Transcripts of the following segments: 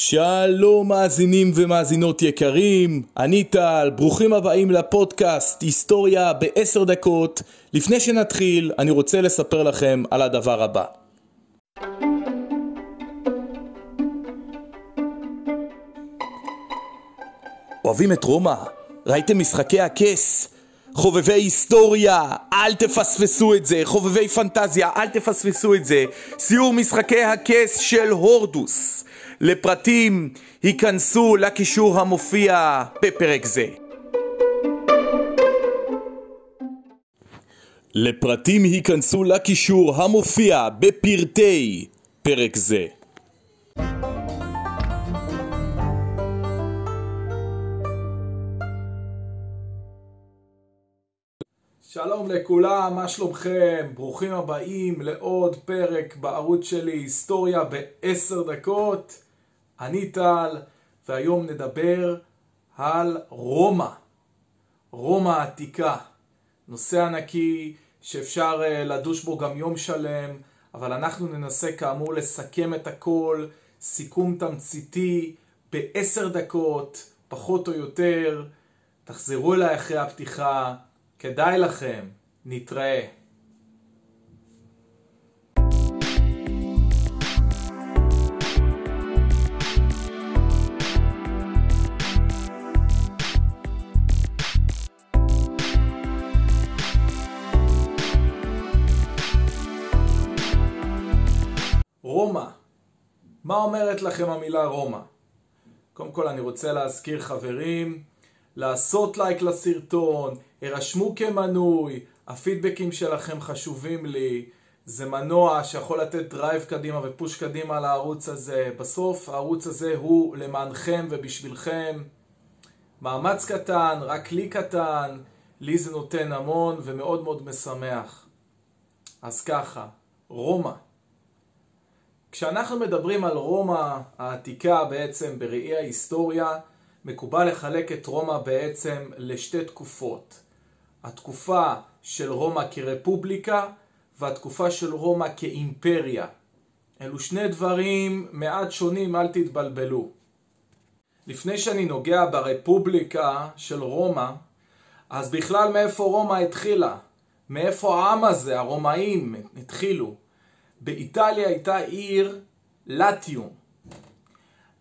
שלום מאזינים ומאזינות יקרים, אני טל, ברוכים הבאים לפודקאסט היסטוריה בעשר דקות. לפני שנתחיל, אני רוצה לספר לכם על הדבר הבא. אוהבים את רומא? ראיתם משחקי הכס? חובבי היסטוריה, אל תפספסו את זה. חובבי פנטזיה, אל תפספסו את זה. סיור משחקי הכס של הורדוס. לפרטים היכנסו לקישור המופיע בפרק זה. לפרטים היכנסו לקישור המופיע בפרטי פרק זה. שלום לכולם, מה שלומכם? ברוכים הבאים לעוד פרק בערוץ שלי, היסטוריה בעשר דקות. אני טל, והיום נדבר על רומא. רומא העתיקה. נושא ענקי שאפשר אה, לדוש בו גם יום שלם, אבל אנחנו ננסה כאמור לסכם את הכל, סיכום תמציתי בעשר דקות, פחות או יותר. תחזרו אליי אחרי הפתיחה. כדאי לכם, נתראה. רומא. מה אומרת לכם המילה רומא? קודם כל אני רוצה להזכיר חברים, לעשות לייק לסרטון, הרשמו כמנוי, הפידבקים שלכם חשובים לי, זה מנוע שיכול לתת drive קדימה ו push קדימה לערוץ הזה. בסוף הערוץ הזה הוא למענכם ובשבילכם. מאמץ קטן, רק לי קטן, לי זה נותן המון ומאוד מאוד משמח. אז ככה, רומא. כשאנחנו מדברים על רומא העתיקה בעצם בראי ההיסטוריה, מקובל לחלק את רומא בעצם לשתי תקופות. התקופה של רומא כרפובליקה והתקופה של רומא כאימפריה. אלו שני דברים מעט שונים, אל תתבלבלו. לפני שאני נוגע ברפובליקה של רומא, אז בכלל מאיפה רומא התחילה? מאיפה העם הזה, הרומאים, התחילו? באיטליה הייתה עיר לטיום.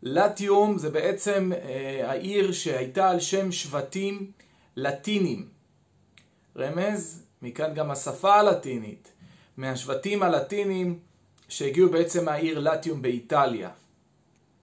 לטיום זה בעצם אה, העיר שהייתה על שם שבטים לטינים. רמז, מכאן גם השפה הלטינית, מהשבטים הלטינים שהגיעו בעצם מהעיר לטיום באיטליה.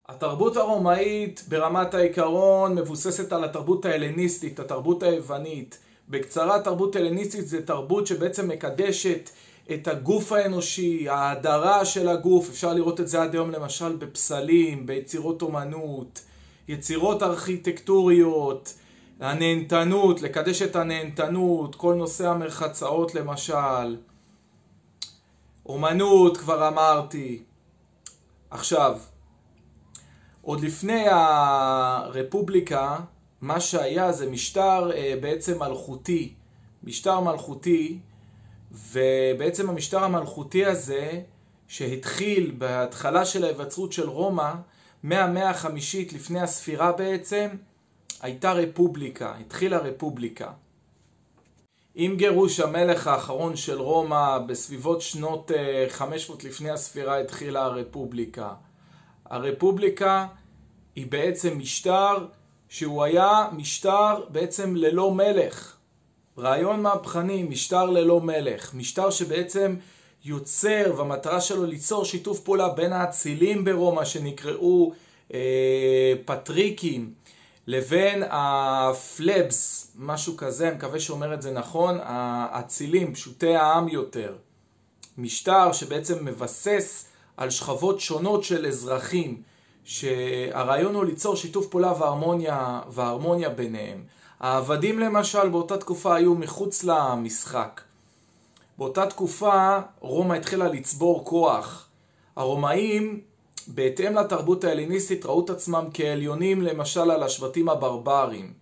התרבות הרומאית ברמת העיקרון מבוססת על התרבות ההלניסטית, התרבות היוונית. בקצרה, תרבות הלניסטית זה תרבות שבעצם מקדשת את הגוף האנושי, ההדרה של הגוף, אפשר לראות את זה עד היום למשל בפסלים, ביצירות אומנות, יצירות ארכיטקטוריות, הנהנתנות, לקדש את הנהנתנות, כל נושא המרחצאות למשל, אומנות כבר אמרתי. עכשיו, עוד לפני הרפובליקה, מה שהיה זה משטר אה, בעצם מלכותי, משטר מלכותי ובעצם המשטר המלכותי הזה, שהתחיל בהתחלה של ההיווצרות של רומא, מהמאה החמישית לפני הספירה בעצם, הייתה רפובליקה, התחילה רפובליקה. עם גירוש המלך האחרון של רומא, בסביבות שנות 500 אה, לפני הספירה התחילה הרפובליקה. הרפובליקה היא בעצם משטר שהוא היה משטר בעצם ללא מלך. רעיון מהפכני, משטר ללא מלך, משטר שבעצם יוצר והמטרה שלו ליצור שיתוף פעולה בין האצילים ברומא שנקראו אה, פטריקים לבין הפלבס, משהו כזה, אני מקווה שאומר את זה נכון, האצילים, פשוטי העם יותר. משטר שבעצם מבסס על שכבות שונות של אזרחים, שהרעיון הוא ליצור שיתוף פעולה והרמוניה, והרמוניה ביניהם. העבדים למשל באותה תקופה היו מחוץ למשחק. באותה תקופה רומא התחילה לצבור כוח. הרומאים, בהתאם לתרבות ההליניסטית, ראו את עצמם כעליונים למשל על השבטים הברברים.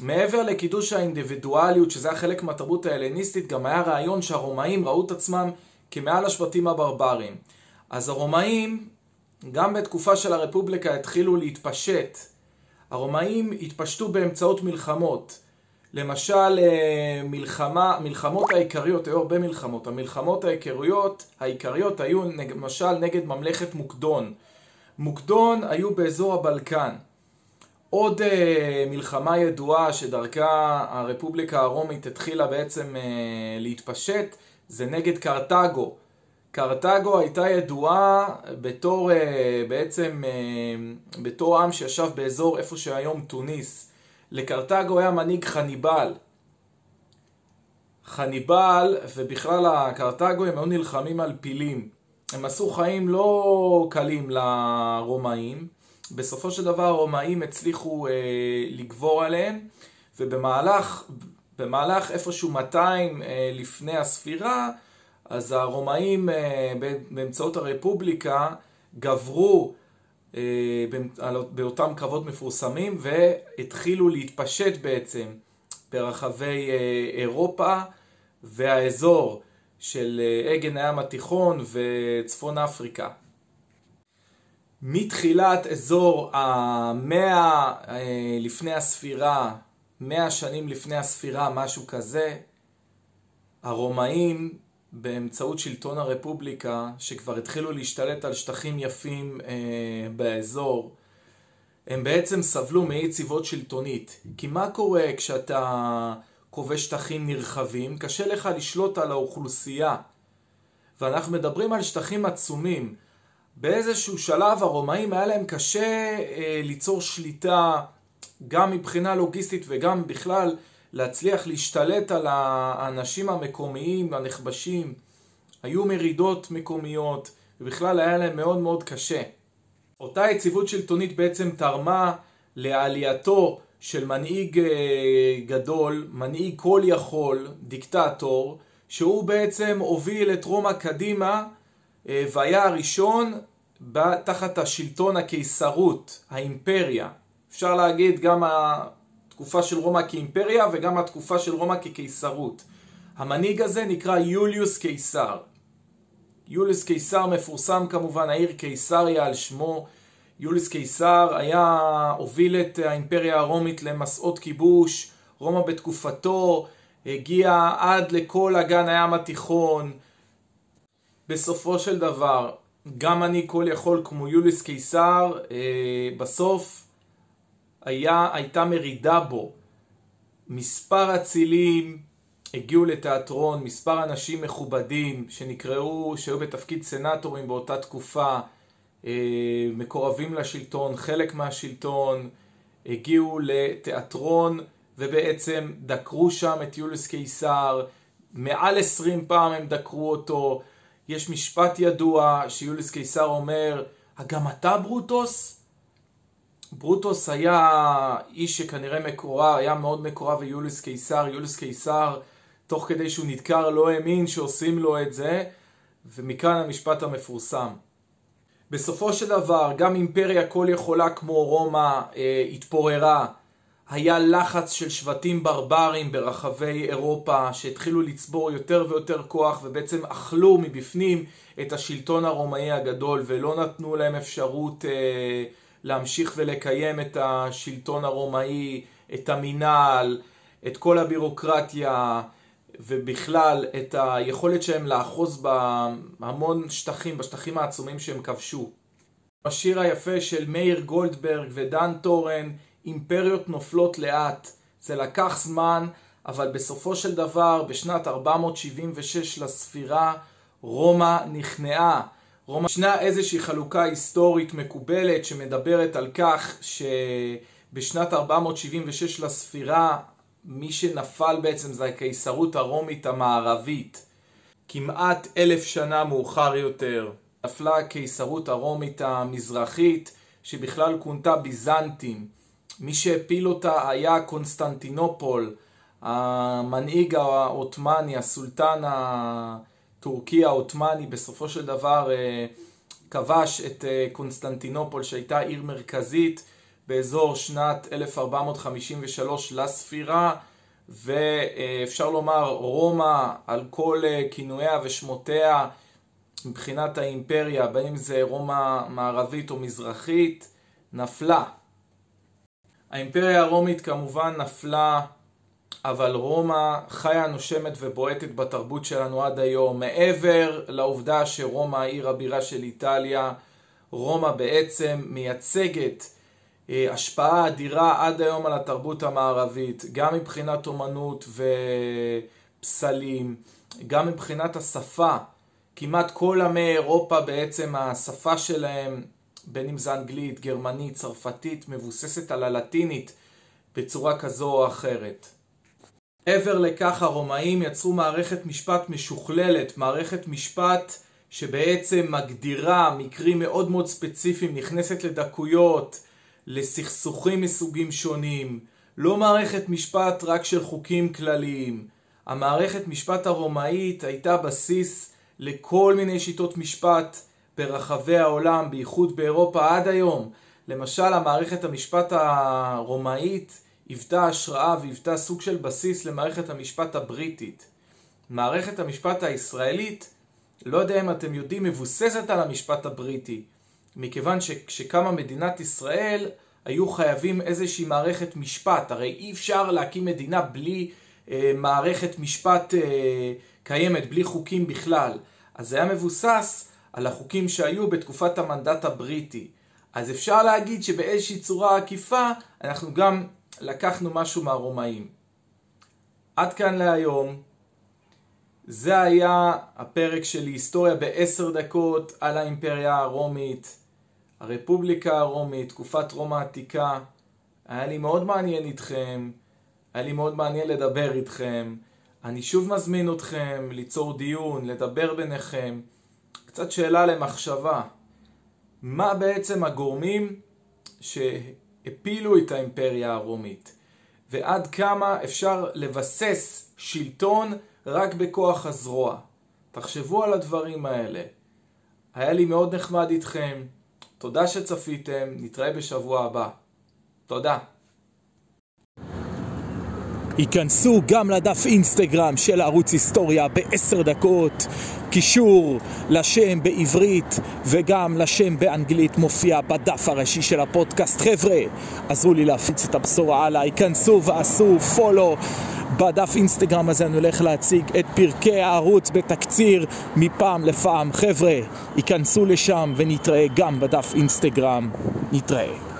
מעבר לקידוש האינדיבידואליות, שזה היה חלק מהתרבות ההליניסטית, גם היה רעיון שהרומאים ראו את עצמם כמעל השבטים הברברים. אז הרומאים גם בתקופה של הרפובליקה התחילו להתפשט. הרומאים התפשטו באמצעות מלחמות. למשל, אה, מלחמה, מלחמות העיקריות, היו הרבה מלחמות. המלחמות העיקריות, העיקריות היו למשל נגד ממלכת מוקדון. מוקדון היו באזור הבלקן. עוד uh, מלחמה ידועה שדרכה הרפובליקה הרומית התחילה בעצם uh, להתפשט זה נגד קרתגו. קרתגו הייתה ידועה בתור uh, בעצם uh, בתור עם שישב באזור איפה שהיום טוניס. לקרתגו היה מנהיג חניבל. חניבל ובכלל הקרתגו הם היו נלחמים על פילים. הם עשו חיים לא קלים לרומאים. בסופו של דבר הרומאים הצליחו אה, לגבור עליהם, ובמהלך במהלך איפשהו 200 אה, לפני הספירה, אז הרומאים אה, באמצעות הרפובליקה גברו אה, באותם קרבות מפורסמים והתחילו להתפשט בעצם ברחבי אה, אירופה והאזור של אגן הים התיכון וצפון אפריקה. מתחילת אזור המאה לפני הספירה, מאה שנים לפני הספירה, משהו כזה, הרומאים באמצעות שלטון הרפובליקה, שכבר התחילו להשתלט על שטחים יפים אה, באזור, הם בעצם סבלו מאי יציבות שלטונית. כי מה קורה כשאתה כובש שטחים נרחבים? קשה לך לשלוט על האוכלוסייה. ואנחנו מדברים על שטחים עצומים. באיזשהו שלב הרומאים היה להם קשה אה, ליצור שליטה גם מבחינה לוגיסטית וגם בכלל להצליח להשתלט על האנשים המקומיים, הנכבשים. היו מרידות מקומיות, ובכלל היה להם מאוד מאוד קשה. אותה יציבות שלטונית בעצם תרמה לעלייתו של מנהיג אה, גדול, מנהיג כל יכול, דיקטטור, שהוא בעצם הוביל את רומא קדימה אה, והיה הראשון תחת השלטון הקיסרות, האימפריה. אפשר להגיד גם התקופה של רומא כאימפריה וגם התקופה של רומא כקיסרות. המנהיג הזה נקרא יוליוס קיסר. יוליוס קיסר מפורסם כמובן, העיר קיסריה על שמו. יוליוס קיסר היה, הוביל את האימפריה הרומית למסעות כיבוש, רומא בתקופתו הגיע עד לכל אגן הים התיכון. בסופו של דבר, גם אני כל יכול כמו יוליוס קיסר, אה, בסוף היה, הייתה מרידה בו. מספר אצילים הגיעו לתיאטרון, מספר אנשים מכובדים שנקראו, שהיו בתפקיד סנטורים באותה תקופה, אה, מקורבים לשלטון, חלק מהשלטון, הגיעו לתיאטרון ובעצם דקרו שם את יוליוס קיסר, מעל עשרים פעם הם דקרו אותו. יש משפט ידוע שיוליוס קיסר אומר, גם אתה ברוטוס? ברוטוס היה איש שכנראה מקורב, היה מאוד מקורב ליוליוס קיסר, יוליוס קיסר תוך כדי שהוא נדקר לא האמין שעושים לו את זה, ומכאן המשפט המפורסם. בסופו של דבר, גם אימפריה כל יכולה כמו רומא אה, התפוררה. היה לחץ של שבטים ברברים ברחבי אירופה שהתחילו לצבור יותר ויותר כוח ובעצם אכלו מבפנים את השלטון הרומאי הגדול ולא נתנו להם אפשרות אה, להמשיך ולקיים את השלטון הרומאי, את המינהל, את כל הבירוקרטיה ובכלל את היכולת שלהם לאחוז בהמון שטחים, בשטחים העצומים שהם כבשו. השיר היפה של מאיר גולדברג ודן טורן, אימפריות נופלות לאט. זה לקח זמן, אבל בסופו של דבר, בשנת 476 לספירה, רומא נכנעה. רומא, ישנה איזושהי חלוקה היסטורית מקובלת שמדברת על כך שבשנת 476 לספירה מי שנפל בעצם זה הקיסרות הרומית המערבית. כמעט אלף שנה מאוחר יותר נפלה הקיסרות הרומית המזרחית שבכלל כונתה ביזנטים. מי שהפיל אותה היה קונסטנטינופול, המנהיג העות'מאני, הסולטן ה... טורקי העות'מאני בסופו של דבר אה, כבש את אה, קונסטנטינופול שהייתה עיר מרכזית באזור שנת 1453 לספירה ואפשר לומר רומא על כל אה, כינוייה ושמותיה מבחינת האימפריה, בין אם זה רומא מערבית או מזרחית, נפלה. האימפריה הרומית כמובן נפלה, אבל רומא חיה, נושמת ובועטת בתרבות שלנו עד היום. מעבר לעובדה שרומא העיר הבירה של איטליה, רומא בעצם מייצגת אה, השפעה אדירה עד היום על התרבות המערבית, גם מבחינת אומנות ופסלים, גם מבחינת השפה. כמעט כל עמי אירופה בעצם השפה שלהם, בין אם זה אנגלית, גרמנית, צרפתית, מבוססת על הלטינית בצורה כזו או אחרת. מעבר לכך הרומאים יצרו מערכת משפט משוכללת, מערכת משפט שבעצם מגדירה מקרים מאוד מאוד ספציפיים, נכנסת לדקויות, לסכסוכים מסוגים שונים, לא מערכת משפט רק של חוקים כלליים. המערכת משפט הרומאית הייתה בסיס לכל מיני שיטות משפט ברחבי העולם, בייחוד באירופה עד היום. למשל, המערכת המשפט הרומאית היוותה השראה והיוותה סוג של בסיס למערכת המשפט הבריטית. מערכת המשפט הישראלית, לא יודע אם אתם יודעים, מבוססת על המשפט הבריטי. מכיוון שכשקמה מדינת ישראל, היו חייבים איזושהי מערכת משפט. הרי אי אפשר להקים מדינה בלי אה, מערכת משפט אה, קיימת, בלי חוקים בכלל. אז זה היה מבוסס על החוקים שהיו בתקופת המנדט הבריטי. אז אפשר להגיד שבאיזושהי צורה עקיפה אנחנו גם לקחנו משהו מהרומאים. עד כאן להיום. זה היה הפרק של היסטוריה בעשר דקות על האימפריה הרומית, הרפובליקה הרומית, תקופת רומא העתיקה. היה לי מאוד מעניין איתכם, היה לי מאוד מעניין לדבר איתכם. אני שוב מזמין אתכם ליצור דיון, לדבר ביניכם. קצת שאלה למחשבה. מה בעצם הגורמים שהפילו את האימפריה הרומית? ועד כמה אפשר לבסס שלטון רק בכוח הזרוע? תחשבו על הדברים האלה. היה לי מאוד נחמד איתכם. תודה שצפיתם, נתראה בשבוע הבא. תודה. היכנסו גם לדף אינסטגרם של ערוץ היסטוריה בעשר דקות. קישור לשם בעברית וגם לשם באנגלית מופיע בדף הראשי של הפודקאסט. חבר'ה, עזרו לי להפיץ את הבשורה הלאה. היכנסו ועשו פולו. בדף אינסטגרם הזה אני הולך להציג את פרקי הערוץ בתקציר מפעם לפעם. חבר'ה, היכנסו לשם ונתראה גם בדף אינסטגרם. נתראה.